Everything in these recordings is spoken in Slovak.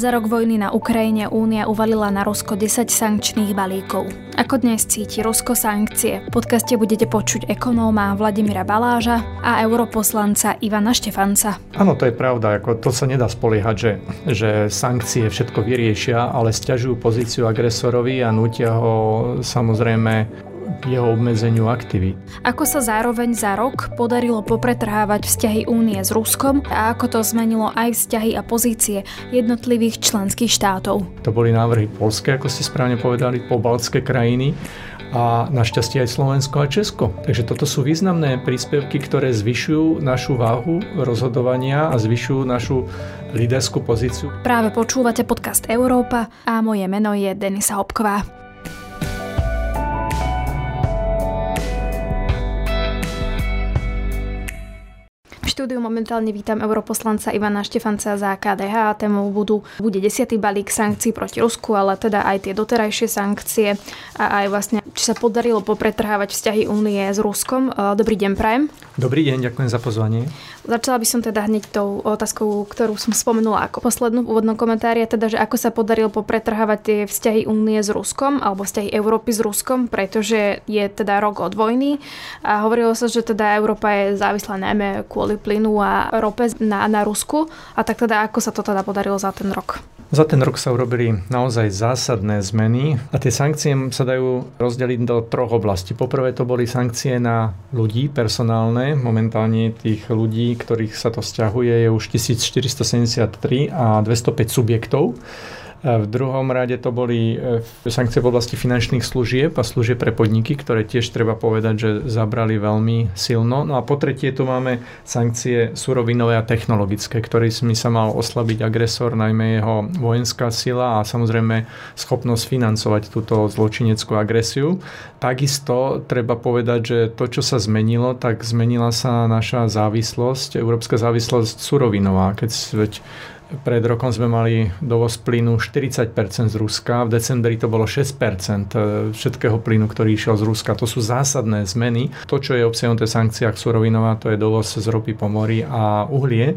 Za rok vojny na Ukrajine Únia uvalila na Rusko 10 sankčných balíkov. Ako dnes cíti Rusko sankcie? V podcaste budete počuť ekonóma Vladimíra Baláža a europoslanca Ivana Štefanca. Áno, to je pravda. Ako to sa nedá spoliehať, že, že sankcie všetko vyriešia, ale stiažujú pozíciu agresorovi a nutia ho samozrejme jeho obmedzeniu aktivít. Ako sa zároveň za rok podarilo popretrhávať vzťahy únie s Ruskom a ako to zmenilo aj vzťahy a pozície jednotlivých členských štátov. To boli návrhy Polske, ako ste správne povedali, pobaltské krajiny a našťastie aj Slovensko a Česko. Takže toto sú významné príspevky, ktoré zvyšujú našu váhu rozhodovania a zvyšujú našu líderskú pozíciu. Práve počúvate podcast Európa a moje meno je Denisa Hopková. Štúdiu momentálne vítam europoslanca Ivana Štefanca za KDH. Témou budú, bude desiatý balík sankcií proti Rusku, ale teda aj tie doterajšie sankcie a aj vlastne, či sa podarilo popretrhávať vzťahy únie s Ruskom. Dobrý deň, Prajem. Dobrý deň, ďakujem za pozvanie. Začala by som teda hneď tou otázkou, ktorú som spomenula ako poslednú v úvodnom komentári, teda, že ako sa podarilo popretrhávať tie vzťahy únie s Ruskom alebo vzťahy Európy s Ruskom, pretože je teda rok od vojny a hovorilo sa, že teda Európa je závislá najmä kvôli plynu a rope na, na Rusku a tak teda ako sa to teda podarilo za ten rok? Za ten rok sa urobili naozaj zásadné zmeny a tie sankcie sa dajú rozdeliť do troch oblastí. Poprvé to boli sankcie na ľudí, personálne. Momentálne tých ľudí, ktorých sa to stiahuje, je už 1473 a 205 subjektov. V druhom rade to boli e, sankcie v oblasti finančných služieb a služieb pre podniky, ktoré tiež treba povedať, že zabrali veľmi silno. No a po tretie tu máme sankcie surovinové a technologické, ktorými sa mal oslabiť agresor, najmä jeho vojenská sila a samozrejme schopnosť financovať túto zločineckú agresiu. Takisto treba povedať, že to, čo sa zmenilo, tak zmenila sa naša závislosť, európska závislosť surovinová. Keď pred rokom sme mali dovoz plynu 40% z Ruska, v decembri to bolo 6% e, všetkého plynu, ktorý išiel z Ruska. To sú zásadné zmeny. To, čo je obsiahnuté v sankciách surovinová, to je dovoz z ropy po mori a uhlie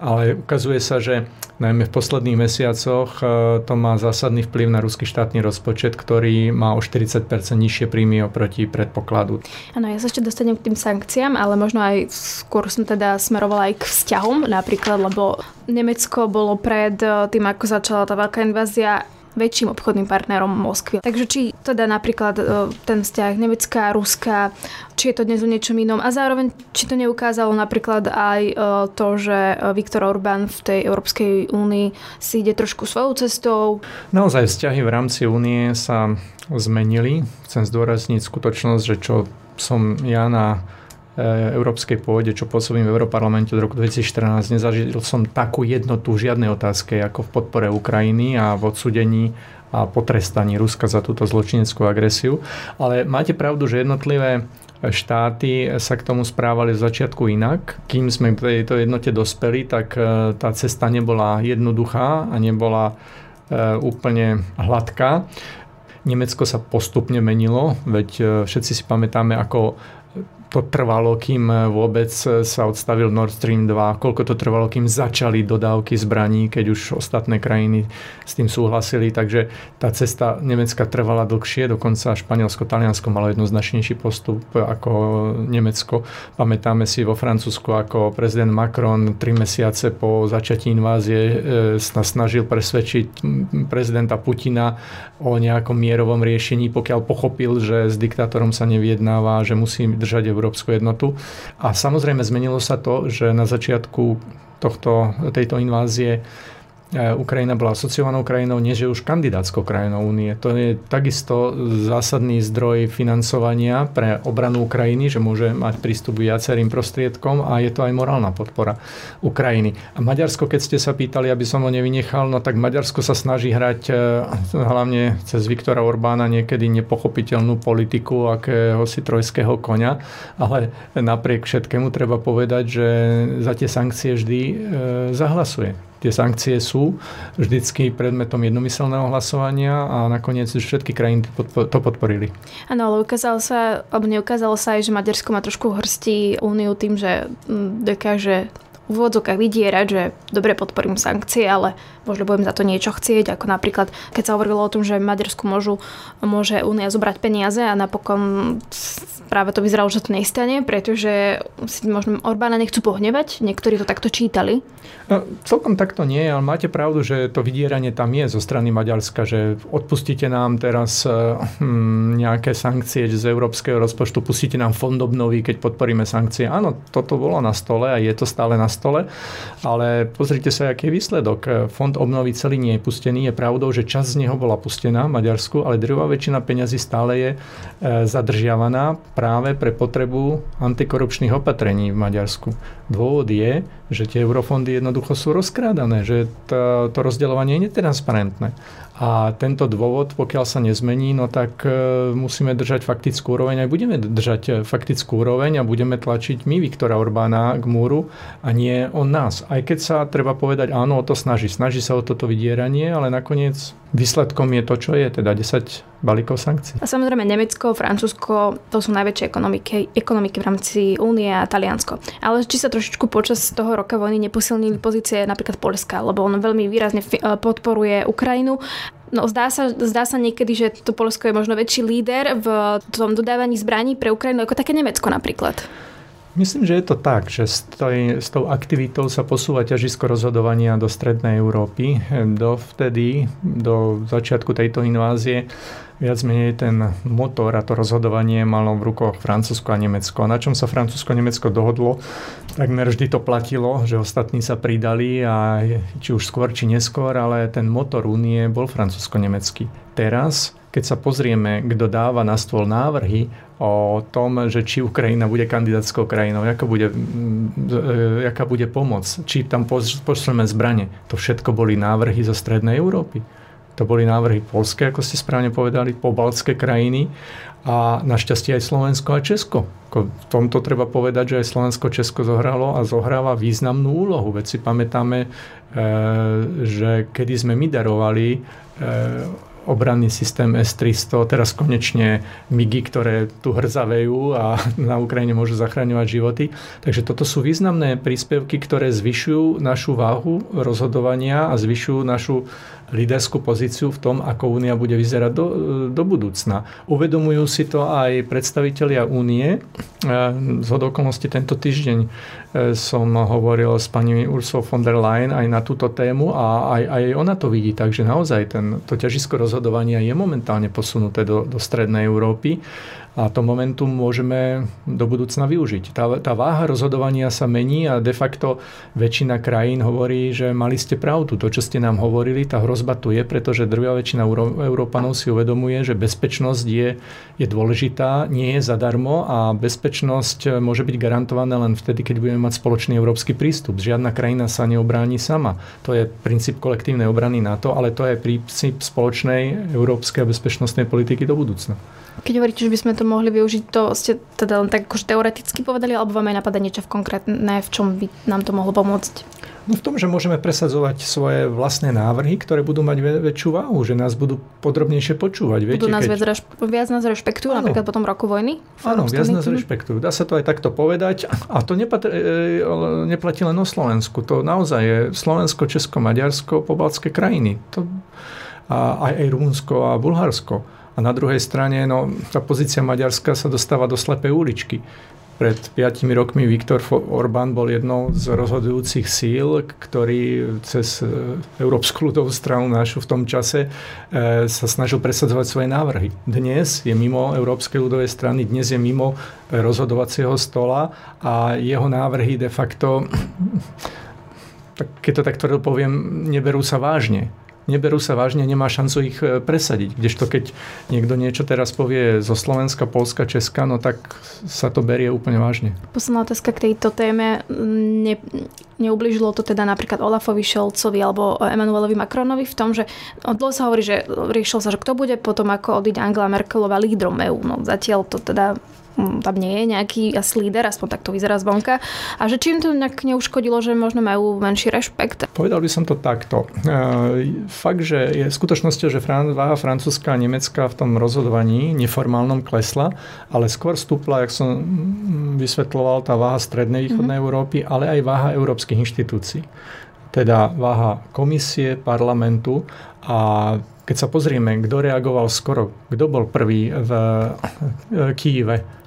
ale ukazuje sa, že najmä v posledných mesiacoch e, to má zásadný vplyv na ruský štátny rozpočet, ktorý má o 40% nižšie príjmy oproti predpokladu. Áno, ja sa ešte dostanem k tým sankciám, ale možno aj skôr som teda smerovala aj k vzťahom, napríklad, lebo Nemecko bolo pred e, tým, ako začala tá veľká invázia väčším obchodným partnerom Moskvy. Takže či teda napríklad e, ten vzťah Nemecka, Ruska, či je to dnes o niečom inom a zároveň či to neukázalo napríklad aj e, to, že Viktor Orbán v tej Európskej únii si ide trošku svojou cestou. Naozaj vzťahy v rámci únie sa zmenili. Chcem zdôrazniť skutočnosť, že čo som ja na európskej pôde, čo pôsobím v Európarlamente od roku 2014, nezažil som takú jednotu v žiadnej otázke ako v podpore Ukrajiny a v odsudení a potrestaní Ruska za túto zločineckú agresiu. Ale máte pravdu, že jednotlivé štáty sa k tomu správali v začiatku inak. Kým sme k tejto jednote dospeli, tak e, tá cesta nebola jednoduchá a nebola e, úplne hladká. Nemecko sa postupne menilo, veď všetci si pamätáme, ako to trvalo, kým e, vôbec e, sa odstavil Nord Stream 2, koľko to trvalo, kým začali dodávky zbraní, keď už ostatné krajiny s tým súhlasili. Takže tá cesta Nemecka trvala dlhšie, dokonca Španielsko, Taliansko malo jednoznačnejší postup ako Nemecko. Pamätáme si vo Francúzsku, ako prezident Macron tri mesiace po začatí invázie e, sa snažil presvedčiť prezidenta Putina o nejakom mierovom riešení, pokiaľ pochopil, že s diktátorom sa neviednáva, že musí držať európsku jednotu. A samozrejme zmenilo sa to, že na začiatku tohto, tejto invázie Ukrajina bola asociovanou krajinou, nie že už kandidátskou krajinou únie. To je takisto zásadný zdroj financovania pre obranu Ukrajiny, že môže mať prístup k viacerým prostriedkom a je to aj morálna podpora Ukrajiny. A Maďarsko, keď ste sa pýtali, aby som ho nevynechal, no tak Maďarsko sa snaží hrať e, hlavne cez Viktora Orbána niekedy nepochopiteľnú politiku akéhosi trojského konia, ale napriek všetkému treba povedať, že za tie sankcie vždy e, zahlasuje tie sankcie sú vždycky predmetom jednomyselného hlasovania a nakoniec všetky krajiny to podporili. Áno, ale ukázalo sa, alebo neukázalo sa aj, že Maďarsko má trošku hrstí úniu tým, že dokáže v úvodzokách vydierať, že dobre podporím sankcie, ale možno budem za to niečo chcieť, ako napríklad, keď sa hovorilo o tom, že Maďarsku môžu, môže Únia zobrať peniaze a napokon práve to vyzeralo, že to nestane, pretože si možno Orbána nechcú pohnevať, niektorí to takto čítali. No, celkom takto nie, ale máte pravdu, že to vydieranie tam je zo strany Maďarska, že odpustíte nám teraz hm, nejaké sankcie z európskeho rozpočtu, pustíte nám fond obnovy, keď podporíme sankcie. Áno, toto bolo na stole a je to stále na stole, ale pozrite sa, aký je výsledok. Fond obnovy celý nie je pustený. Je pravdou, že časť z neho bola pustená v Maďarsku, ale druhá väčšina peňazí stále je e, zadržiavaná práve pre potrebu antikorupčných opatrení v Maďarsku. Dôvod je, že tie eurofondy jednoducho sú rozkrádané, že to, to rozdeľovanie je netransparentné. A tento dôvod, pokiaľ sa nezmení, no tak e, musíme držať faktickú úroveň, aj budeme držať e, faktickú úroveň a budeme tlačiť my Viktora Orbána k múru a nie on nás. Aj keď sa treba povedať, áno, o to snaží. Snaží sa o toto vydieranie, ale nakoniec výsledkom je to, čo je, teda 10 balíkov sankcií. A samozrejme Nemecko, Francúzsko, to sú najväčšie ekonomiky, ekonomiky v rámci Únie a Taliansko. Ale či sa trošičku počas toho roka vojny neposilnili pozície napríklad Polska, lebo on veľmi výrazne podporuje Ukrajinu No zdá sa, zdá sa niekedy, že to Polsko je možno väčší líder v tom dodávaní zbraní pre Ukrajinu ako také Nemecko napríklad. Myslím, že je to tak, že s, toj, s tou aktivitou sa posúva ťažisko rozhodovania do strednej Európy. Dovtedy, do začiatku tejto invázie, viac menej ten motor a to rozhodovanie malo v rukoch Francúzsko a Nemecko. A na čom sa Francúzsko a Nemecko dohodlo, takmer vždy to platilo, že ostatní sa pridali a či už skôr, či neskôr, ale ten motor únie bol francúzsko-nemecký. Teraz keď sa pozrieme, kto dáva na stôl návrhy o tom, že či Ukrajina bude kandidátskou krajinou, aká bude, mm, aká bude pomoc, či tam pošleme zbranie. To všetko boli návrhy zo Strednej Európy. To boli návrhy polské, ako ste správne povedali, pobaltské krajiny a našťastie aj Slovensko a Česko. V tomto treba povedať, že aj Slovensko Česko zohralo a zohráva významnú úlohu. Veď si pamätáme, e, že kedy sme my darovali e, obranný systém S-300, teraz konečne MIGI, ktoré tu hrzavejú a na Ukrajine môžu zachraňovať životy. Takže toto sú významné príspevky, ktoré zvyšujú našu váhu rozhodovania a zvyšujú našu líderskú pozíciu v tom, ako Únia bude vyzerať do, do budúcna. Uvedomujú si to aj predstavitelia Únie. E, z okolností tento týždeň e, som hovoril s pani Ursula von der Leyen aj na túto tému a aj, aj ona to vidí. Takže naozaj ten, to ťažisko rozhodovania je momentálne posunuté do, do strednej Európy a to momentum môžeme do budúcna využiť. Tá, tá váha rozhodovania sa mení a de facto väčšina krajín hovorí, že mali ste pravdu. To, čo ste nám hovorili, tá hrozba tu je, pretože drvia väčšina Európanov si uvedomuje, že bezpečnosť je, je dôležitá, nie je zadarmo a bezpečnosť môže byť garantovaná len vtedy, keď budeme mať spoločný európsky prístup. Žiadna krajina sa neobráni sama. To je princíp kolektívnej obrany NATO, ale to je princíp spoločnej európskej bezpečnostnej politiky do budúcna. Keď hovoríte, že by sme to mohli využiť, to ste teda len tak akože teoreticky povedali, alebo vám aj napadá niečo v konkrétne, v čom by nám to mohlo pomôcť? No v tom, že môžeme presadzovať svoje vlastné návrhy, ktoré budú mať väčšiu váhu, že nás budú podrobnejšie počúvať. Viete, budú nás keď... viac, viac nás rešpektujú, ano. napríklad po tom roku vojny? Áno, viac nás rešpektujú. Dá sa to aj takto povedať. A to nepatr- e, neplatí len o Slovensku. To naozaj je Slovensko, Česko, Maďarsko, pobaltské krajiny. To, a aj, aj Rumunsko a Bulharsko. A na druhej strane, no, tá pozícia Maďarska sa dostáva do slepej uličky. Pred 5 rokmi Viktor Orbán bol jednou z rozhodujúcich síl, ktorý cez e, Európsku ľudovú stranu našu v tom čase e, sa snažil presadzovať svoje návrhy. Dnes je mimo Európskej ľudovej strany, dnes je mimo rozhodovacieho stola a jeho návrhy de facto, keď to tak tvrdo poviem, neberú sa vážne neberú sa vážne, nemá šancu ich e, presadiť. Kdežto keď niekto niečo teraz povie zo Slovenska, Polska, Česka, no tak sa to berie úplne vážne. Posledná otázka k tejto téme. Ne, neubližilo to teda napríklad Olafovi Šolcovi alebo Emanuelovi Macronovi v tom, že dlho sa hovorí, že riešil sa, že kto bude potom ako odísť Angela Merkelová lídrom EU. No zatiaľ to teda tam nie je nejaký asi líder, aspoň tak to vyzerá zvonka. A že či im to nejak neuškodilo, že možno majú menší rešpekt? Povedal by som to takto. E, fakt, že je skutočnosťou, že váha Francúzska a Nemecka v tom rozhodovaní neformálnom klesla, ale skôr stúpla, jak som vysvetloval, tá váha strednej východnej mm-hmm. Európy, ale aj váha európskych inštitúcií teda váha komisie, parlamentu a keď sa pozrieme, kto reagoval skoro, kto bol prvý v Kýve,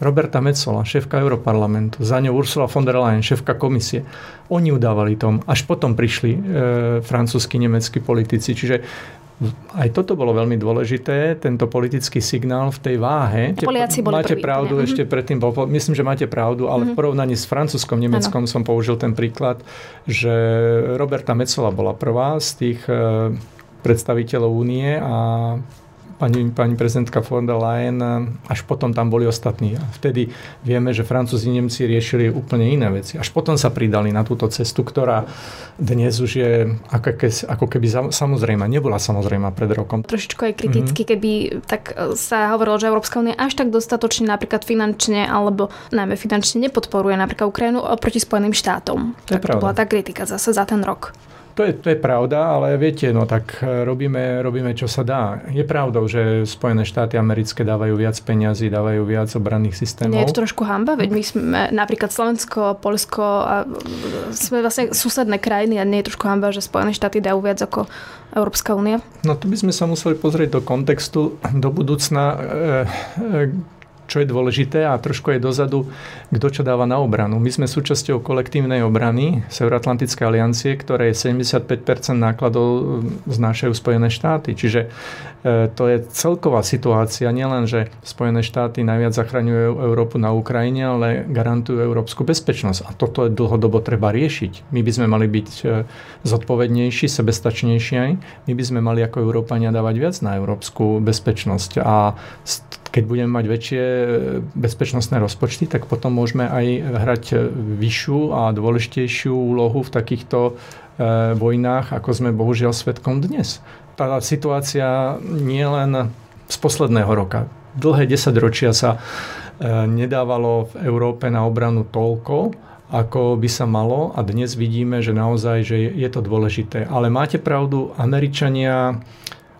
Roberta Metzola, šéfka Europarlamentu, za ňou Ursula von der Leyen, šéfka komisie. Oni udávali tom. Až potom prišli e, francúzski, nemeckí politici. Čiže aj toto bolo veľmi dôležité, tento politický signál v tej váhe. Poliaci boli máte prvý, pravdu, ne? ešte mm-hmm. predtým bol, myslím, že máte pravdu, ale mm-hmm. v mhm. porovnaní s francúzskom, nemeckom ano. som použil ten príklad, že Roberta Mecola bola prvá z tých e, predstaviteľov únie a pani, pani prezidentka von der Leyen, až potom tam boli ostatní. A vtedy vieme, že Francúzi Nemci riešili úplne iné veci. Až potom sa pridali na túto cestu, ktorá dnes už je ako keby samozrejme, nebola samozrejme pred rokom. Trošičku aj kriticky, mm-hmm. keby tak e, sa hovorilo, že Európska únia až tak dostatočne napríklad finančne alebo najmä finančne nepodporuje napríklad Ukrajinu oproti Spojeným štátom. To tak to bola tá kritika zase za ten rok. To je, to je pravda, ale viete, no tak e, robíme, robíme, čo sa dá. Je pravdou, že Spojené štáty americké dávajú viac peňazí, dávajú viac obranných systémov. Nie je to trošku hamba, veď my sme napríklad Slovensko, Polsko a sme vlastne susedné krajiny a nie je trošku hamba, že Spojené štáty dajú viac ako Európska únia? No tu by sme sa museli pozrieť do kontextu do budúcna. E, e, čo je dôležité a trošku je dozadu, kto čo dáva na obranu. My sme súčasťou kolektívnej obrany Severoatlantickej aliancie, ktoré 75% nákladov e, znášajú Spojené štáty. Čiže e, to je celková situácia, nielen, že Spojené štáty najviac zachraňujú Európu na Ukrajine, ale garantujú európsku bezpečnosť. A toto je dlhodobo treba riešiť. My by sme mali byť e, zodpovednejší, sebestačnejší. My by sme mali ako Európania dávať viac na európsku bezpečnosť. A keď budeme mať väčšie e, bezpečnostné rozpočty, tak potom môžeme aj hrať vyššiu a dôležitejšiu úlohu v takýchto e, vojnách, ako sme bohužiaľ svetkom dnes. Tá situácia nie len z posledného roka. Dlhé desaťročia sa e, nedávalo v Európe na obranu toľko, ako by sa malo a dnes vidíme, že naozaj že je to dôležité. Ale máte pravdu, Američania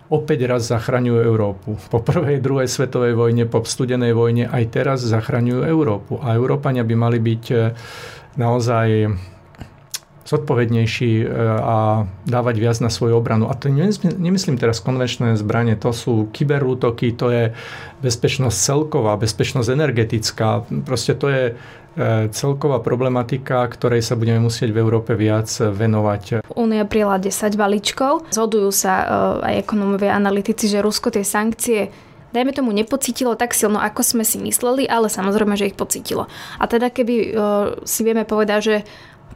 opäť raz zachraňujú Európu. Po prvej, druhej svetovej vojne, po studenej vojne aj teraz zachraňujú Európu. A Európania by mali byť e, naozaj zodpovednejší e, a dávať viac na svoju obranu. A to nemyslím teraz konvenčné zbranie, to sú kyberútoky, to je bezpečnosť celková, bezpečnosť energetická. Proste to je E, celková problematika, ktorej sa budeme musieť v Európe viac venovať. Únia prijala 10 balíčkov. Zhodujú sa e, aj ekonomovia analytici, že Rusko tie sankcie dajme tomu, nepocítilo tak silno, ako sme si mysleli, ale samozrejme, že ich pocítilo. A teda keby e, si vieme povedať, že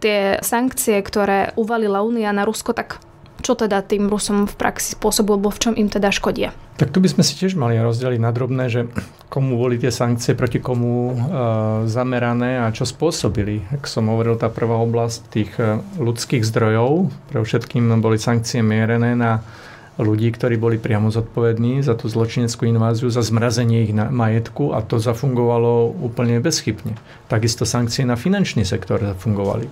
tie sankcie, ktoré uvalila Únia na Rusko, tak čo teda tým Rusom v praxi spôsobujú, alebo v čom im teda škodia? Tak tu by sme si tiež mali rozdeliť na drobné, že komu boli tie sankcie, proti komu e, zamerané a čo spôsobili. Ak som hovoril, tá prvá oblasť tých e, ľudských zdrojov, pre všetkým boli sankcie mierené na ľudí, ktorí boli priamo zodpovední za tú zločineckú inváziu, za zmrazenie ich majetku a to zafungovalo úplne bezchybne. Takisto sankcie na finančný sektor zafungovali.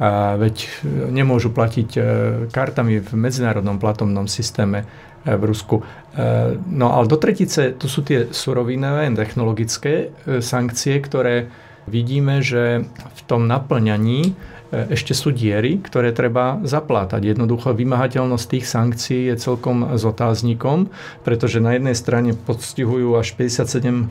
A veď nemôžu platiť e, kartami v medzinárodnom platomnom systéme e, v Rusku. E, no ale do tretice tu sú tie surovinové technologické sankcie, ktoré vidíme, že v tom naplňaní E, ešte sú diery, ktoré treba zaplátať. Jednoducho vymahateľnosť tých sankcií je celkom s otáznikom, pretože na jednej strane postihujú až 57%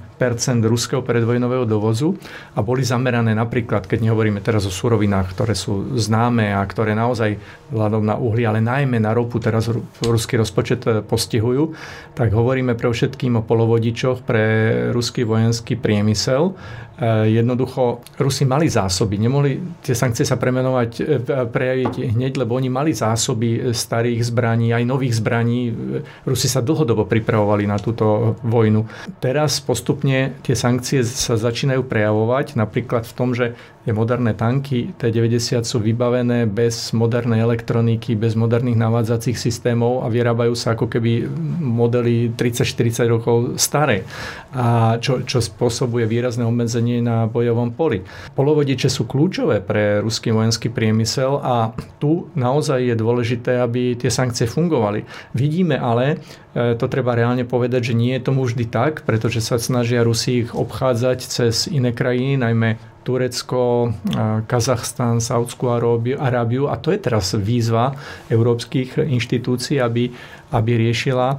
ruského predvojnového dovozu a boli zamerané napríklad, keď nehovoríme teraz o surovinách, ktoré sú známe a ktoré naozaj vzhľadom na uhlie, ale najmä na ropu teraz ruský rozpočet e, postihujú, tak hovoríme pre všetkým o polovodičoch pre ruský vojenský priemysel. E, jednoducho Rusi mali zásoby, nemohli tie sankcie sa pre premenovať, e, prejaviť hneď, lebo oni mali zásoby starých zbraní, aj nových zbraní. Rusi sa dlhodobo pripravovali na túto vojnu. Teraz postupne tie sankcie sa začínajú prejavovať, napríklad v tom, že tie moderné tanky T-90 sú vybavené bez modernej elektroniky, bez moderných navádzacích systémov a vyrábajú sa ako keby modely 30-40 rokov staré, a čo, čo spôsobuje výrazné obmedzenie na bojovom poli. Polovodiče sú kľúčové pre ruský vojenský priemysel a tu naozaj je dôležité, aby tie sankcie fungovali. Vidíme ale, e, to treba reálne povedať, že nie je tomu vždy tak, pretože sa snažia Rusi ich obchádzať cez iné krajiny, najmä Turecko, Kazachstan, Saudskú Arábiu a to je teraz výzva európskych inštitúcií, aby, aby riešila e,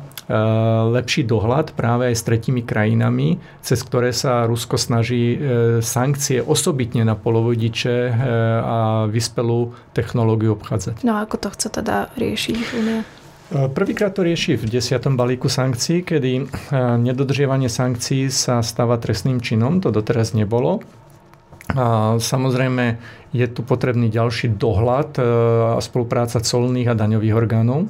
lepší dohľad práve aj s tretimi krajinami, cez ktoré sa Rusko snaží e, sankcie osobitne na polovodiče e, a vyspelú technológiu obchádzať. No a ako to chce teda riešiť Unia? Prvýkrát to rieši v desiatom balíku sankcií, kedy nedodržiavanie sankcií sa stáva trestným činom, to doteraz nebolo. A samozrejme je tu potrebný ďalší dohľad e, a spolupráca colných a daňových orgánov.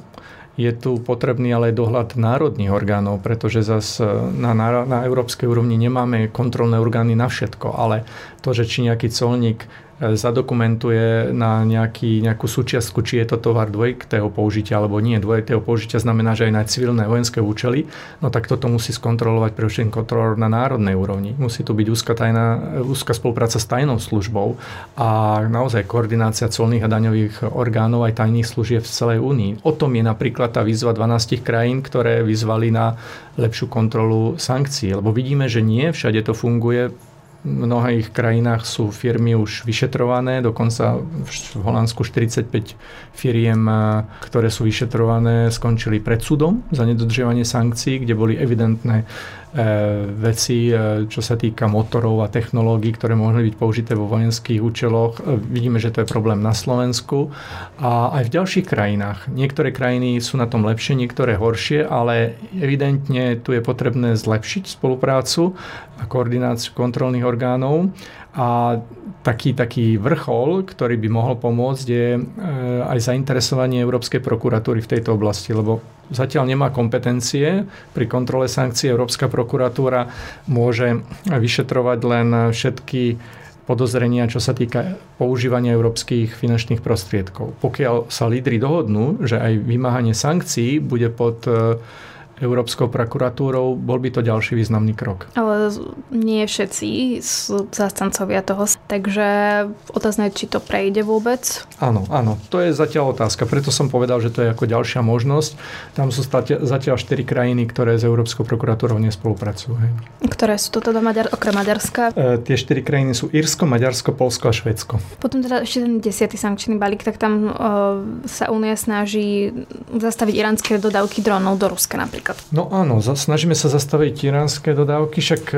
Je tu potrebný ale aj dohľad národných orgánov, pretože zase na, na, na európskej úrovni nemáme kontrolné orgány na všetko, ale to, že či nejaký colník zadokumentuje na nejaký, nejakú súčiastku, či je to tovar dvojitého použitia alebo nie. Dvojitého použitia znamená, že aj na civilné vojenské účely, no tak toto musí skontrolovať pre všetkým kontrolór na národnej úrovni. Musí tu byť úzka, tajná, úzka spolupráca s tajnou službou a naozaj koordinácia colných a daňových orgánov aj tajných služieb v celej únii. O tom je napríklad tá výzva 12 krajín, ktoré vyzvali na lepšiu kontrolu sankcií. Lebo vidíme, že nie všade to funguje mnohých krajinách sú firmy už vyšetrované, dokonca v Holandsku 45 firiem, eh, ktoré sú vyšetrované, skončili pred súdom za nedodržiavanie sankcií, kde boli evidentné veci, e, čo sa týka motorov a technológií, ktoré mohli byť použité vo vojenských účeloch. E, vidíme, že to je problém na Slovensku a aj v ďalších krajinách. Niektoré krajiny sú na tom lepšie, niektoré horšie, ale evidentne tu je potrebné zlepšiť spoluprácu a koordináciu kontrolných orgánov a taký, taký vrchol, ktorý by mohol pomôcť, je aj zainteresovanie Európskej prokuratúry v tejto oblasti, lebo zatiaľ nemá kompetencie. Pri kontrole sankcií Európska prokuratúra môže vyšetrovať len všetky podozrenia, čo sa týka používania európskych finančných prostriedkov. Pokiaľ sa lídry dohodnú, že aj vymáhanie sankcií bude pod Európskou prokuratúrou, bol by to ďalší významný krok. Ale nie všetci sú zástancovia toho, takže otázne je, či to prejde vôbec. Áno, áno, to je zatiaľ otázka. Preto som povedal, že to je ako ďalšia možnosť. Tam sú zatiaľ 4 krajiny, ktoré s Európskou prokuratúrou nespolupracujú. Ktoré sú to teda Maďar, okrem Maďarska? E, tie 4 krajiny sú Írsko, Maďarsko, Polsko a Švedsko. Potom teda ešte ten desiatý sankčný balík, tak tam e, sa Únia snaží zastaviť iránske dodávky dronov do Ruska napríklad napríklad? No áno, snažíme sa zastaviť iránske dodávky, však e,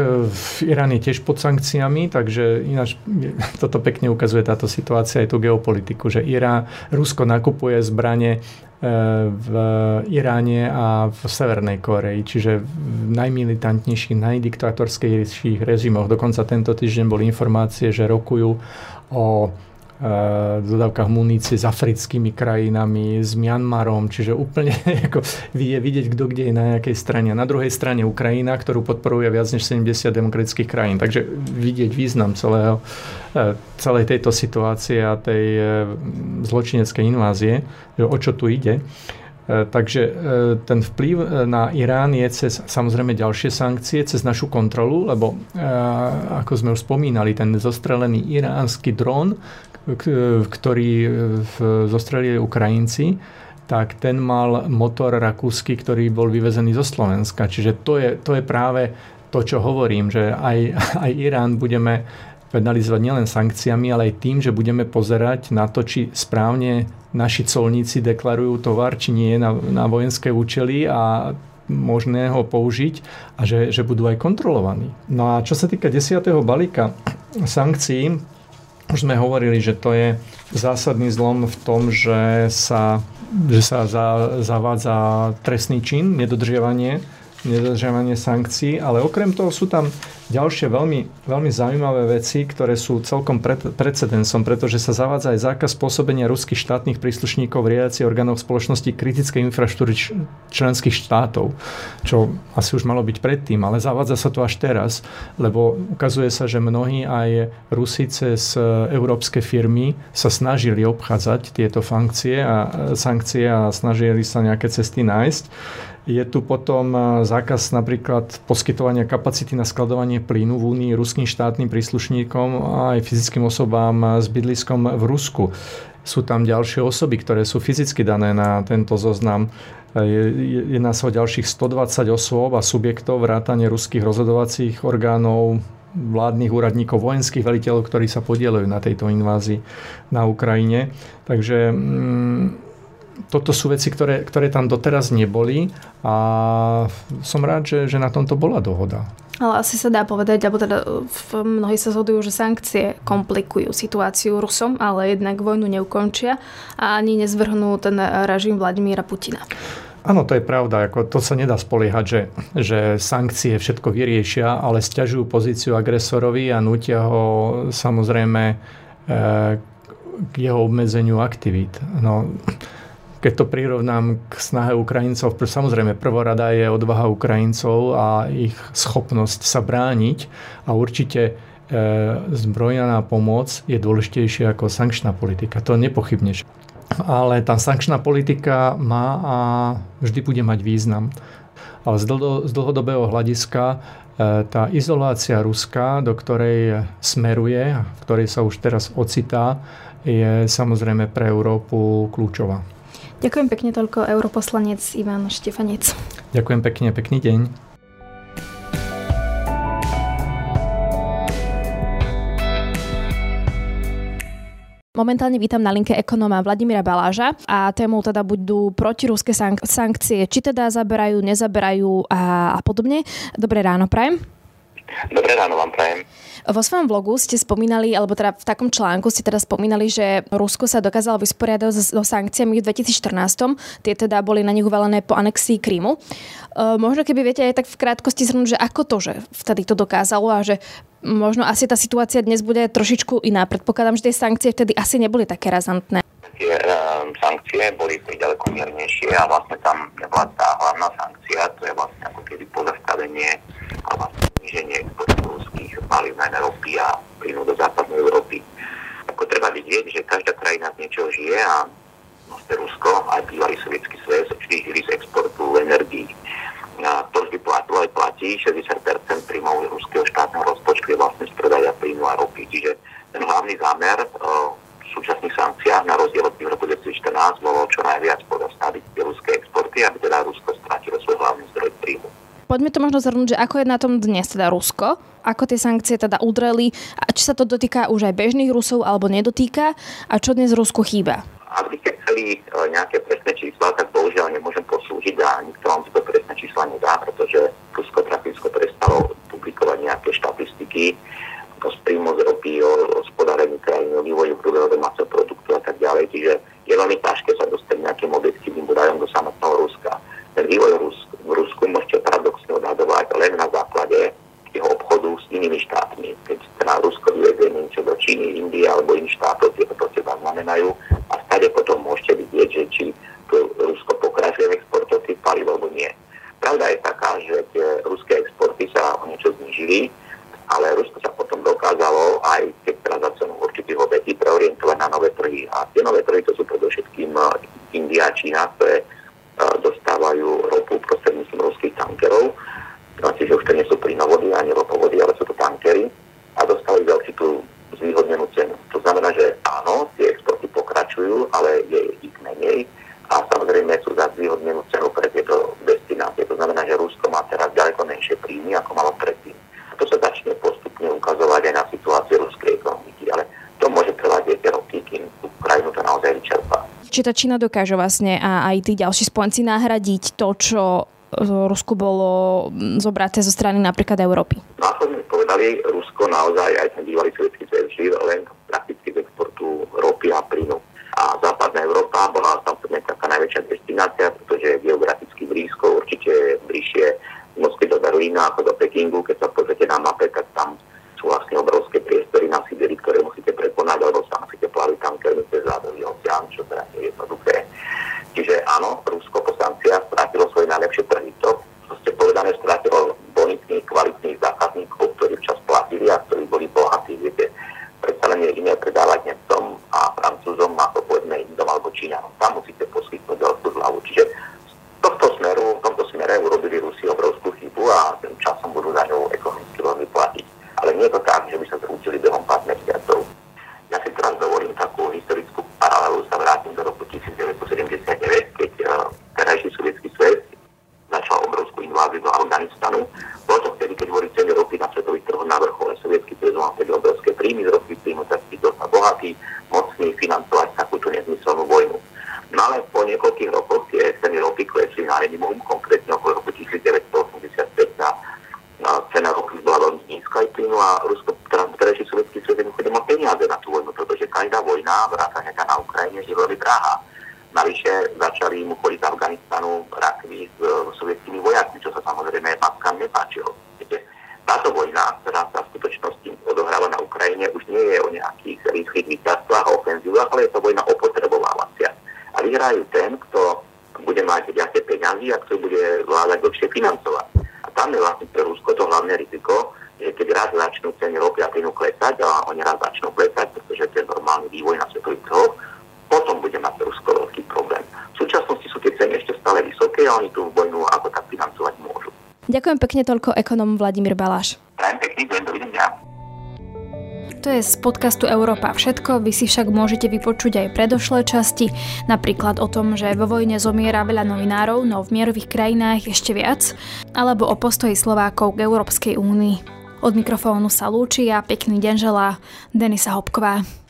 Irán je tiež pod sankciami, takže ináč toto pekne ukazuje táto situácia aj tú geopolitiku, že Irán, Rusko nakupuje zbranie e, v Iráne a v Severnej Koreji, čiže v najmilitantnejších, najdiktátorskejších režimoch. Dokonca tento týždeň boli informácie, že rokujú o dodávkach munície s africkými krajinami, s Mianmarom, čiže úplne ako je vidieť, kto kde je na nejakej strane. A na druhej strane Ukrajina, ktorú podporuje viac než 70 demokratických krajín. Takže vidieť význam celého, e, celej tejto situácie a tej e, zločineckej invázie, že o čo tu ide. E, takže ten vplyv na Irán je cez samozrejme ďalšie sankcie, cez našu kontrolu, lebo ako sme už spomínali, ten zostrelený iránsky dron, ktorý e, zostrelili Ukrajinci, tak ten mal motor rakúsky, ktorý bol vyvezený zo Slovenska. Čiže to je, to je práve to, čo hovorím, že aj, aj Irán budeme penalizovať nielen sankciami, ale aj tým, že budeme pozerať na to, či správne naši colníci deklarujú tovar, či nie je na, na vojenské účely a možné ho použiť a že, že budú aj kontrolovaní. No a čo sa týka 10. balíka sankcií, už sme hovorili, že to je zásadný zlom v tom, že sa, že sa za, zavádza trestný čin, nedodržiavanie, nedodržiavanie sankcií, ale okrem toho sú tam ďalšie veľmi, veľmi zaujímavé veci, ktoré sú celkom precedensom, pretože sa zavádza aj zákaz pôsobenia ruských štátnych príslušníkov v riadiaci orgánov spoločnosti kritickej infraštruktúry členských štátov, čo asi už malo byť predtým, ale zavádza sa to až teraz, lebo ukazuje sa, že mnohí aj Rusi cez európske firmy sa snažili obchádzať tieto funkcie a sankcie a snažili sa nejaké cesty nájsť. Je tu potom e, zákaz napríklad poskytovania kapacity na skladovanie plynu v Únii ruským štátnym príslušníkom a aj fyzickým osobám s bydliskom v Rusku. Sú tam ďalšie osoby, ktoré sú fyzicky dané na tento zoznam. E, jedná sa o ďalších 120 osôb a subjektov vrátane ruských rozhodovacích orgánov, vládnych úradníkov, vojenských veliteľov, ktorí sa podielajú na tejto invázii na Ukrajine. Takže mm, toto sú veci, ktoré, ktoré tam doteraz neboli a som rád, že, že na tomto bola dohoda. Ale asi sa dá povedať, alebo teda v mnohí sa zhodujú, že sankcie komplikujú situáciu Rusom, ale jednak vojnu neukončia a ani nezvrhnú ten režim Vladimíra Putina. Áno, to je pravda. Ako to sa nedá spoliehať, že, že sankcie všetko vyriešia, ale stiažujú pozíciu agresorovi a nutia ho samozrejme e, k jeho obmedzeniu aktivít. No, keď to prirovnám k snahe Ukrajincov, samozrejme prvorada je odvaha Ukrajincov a ich schopnosť sa brániť a určite e, zbrojená pomoc je dôležitejšia ako sankčná politika. To nepochybne. Ale tá sankčná politika má a vždy bude mať význam. Ale z dlhodobého hľadiska e, tá izolácia Ruska, do ktorej smeruje, v ktorej sa už teraz ocitá, je samozrejme pre Európu kľúčová. Ďakujem pekne toľko europoslanec Ivan Štefanec. Ďakujem pekne, pekný deň. Momentálne vítam na linke ekonóma Vladimíra Baláža a témou teda budú protiruské sank- sankcie, či teda zaberajú, nezaberajú a, a podobne. Dobré ráno, prajem. Dobré ráno vám prajem. Vo svojom blogu ste spomínali, alebo teda v takom článku ste teda spomínali, že Rusko sa dokázalo vysporiadať so sankciami v 2014. Tie teda boli na nich uvalené po anexii Krímu. E, možno keby viete aj tak v krátkosti zhrnúť, že ako to, že vtedy to dokázalo a že možno asi tá situácia dnes bude trošičku iná. Predpokladám, že tie sankcie vtedy asi neboli také razantné. Tie um, sankcie boli ďaleko miernejšie a vlastne tam nebola tá hlavná sankcia, to je vlastne ako keby pozastavenie a vlastne exportu ruských palív, najmä ropy a plynu do západnej Európy. Ako treba vidieť, že každá krajina z niečoho žije a vlastne Rusko, aj bývalý sovietský svet, vždy žili z exportu energií. A to vždy platilo aj platí, 60% príjmov ruského štátneho rozpočtu je vlastne z predaja plynu a ropy. Čiže ten hlavný zámer v súčasných sankciách na rozdiel od roku 2014 bolo čo najviac pozastaviť ruské exporty, aby teda Rusko stratilo svoj hlavný zdroj príjmu. Poďme to možno zhrnúť, že ako je na tom dnes teda Rusko, ako tie sankcie teda udreli a či sa to dotýka už aj bežných Rusov alebo nedotýka a čo dnes Rusku chýba? Ak by ste chceli e, nejaké presné čísla, tak bohužiaľ nemôžem poslúžiť a nikto vám to presné čísla nedá, pretože Rusko prakticky prestalo publikovať nejaké štatistiky o príjmu z ropy, o hospodárení krajiny, o vývoju hrubého domáceho produktu a tak ďalej. Čiže je veľmi ťažké sa dostať nejakým objektívnym údajom do samotného Ruska. Ten vývoj Rus, v Rusku môžete paradoxne odhadovať len na základe jeho obchodu s inými štátmi. Keď teda Rusko vyvezie niečo do Číny, Indie alebo iných štátov, tie to proste znamenajú a stade potom môžete vidieť, že či to Rusko pokračuje v exporte tých palív alebo nie. Pravda je taká, že tie ruské exporty sa o niečo znižili, ale Rusko sa potom dokázalo aj keď teda za cenu určitých obetí preorientovať na nové trhy. A tie nové trhy to sú predovšetkým eh, India a Čína, ktoré eh, dostávajú ropu prostredníctvom ruských tankerov čiže už to nie sú plynovody ani ropovody, ale sú to tankery a dostali veľký tú zvýhodnenú cenu. To znamená, že áno, tie exporty pokračujú, ale je ich menej a samozrejme sú za zvýhodnenú cenu pre tieto destinácie. To znamená, že Rusko má teraz ďaleko menšie príjmy, ako malo predtým. To sa začne postupne ukazovať aj na situáciu ruskej ekonomiky, ale to môže trvať tie roky, kým tú krajinu to naozaj vyčerpá. Či tá Čína dokáže vlastne a aj tí ďalší spojenci nahradiť to, čo Rusku bolo zobraté zo strany napríklad Európy? No ako sme povedali, Rusko naozaj aj ten bývalý sovietský zväz žil len prakticky z exportu ropy a plynu. A západná Európa bola samozrejme taká najväčšia destinácia, pretože je geograficky blízko, určite bližšie Moskvy do Berlína ako do Pekingu. Keď sa pozrite na tak schopní financovať takúto nezmyselnú vojnu. No ale po niekoľkých rokoch tie ceny ropy klesli na minimum, konkrétne okolo roku 1985 na, na cena ropy bola veľmi nízka aj plynu a Rusko, teda vtedajší sovietský svet jednoducho nemal peniaze na tú vojnu, pretože každá vojna, vrátane na Ukrajine, je veľmi drahá. Navyše začali mu chodiť z Afganistanu rakvy s sovietskými vojakmi, čo sa samozrejme matkám nepáčilo. Táto vojna, ktorá sa v skutočnosti odohráva na Ukrajine, už nie je o nejakých rýchlych víťazstvách a ofenzívach, ale je to vojna opotrebovávacia. A vyhrajú ten, kto bude mať viacej peňazí a kto bude vládať dlhšie financovať. A tam je vlastne pre Rusko to hlavné riziko, že keď raz začnú ceny ropy a plynu klesať a oni raz začnú klesať, pretože to je normálny vývoj na svetových trhoch, potom bude mať Rusko veľký problém. V súčasnosti sú tie ceny ešte stále vysoké a oni tú vojnu ako tak financovať môžu. Ďakujem pekne toľko ekonom Vladimír Baláš. To je z podcastu Európa všetko, vy si však môžete vypočuť aj predošlé časti, napríklad o tom, že vo vojne zomiera veľa novinárov, no v mierových krajinách ešte viac, alebo o postoji Slovákov k Európskej únii. Od mikrofónu sa lúči a pekný deň želá Denisa Hopková.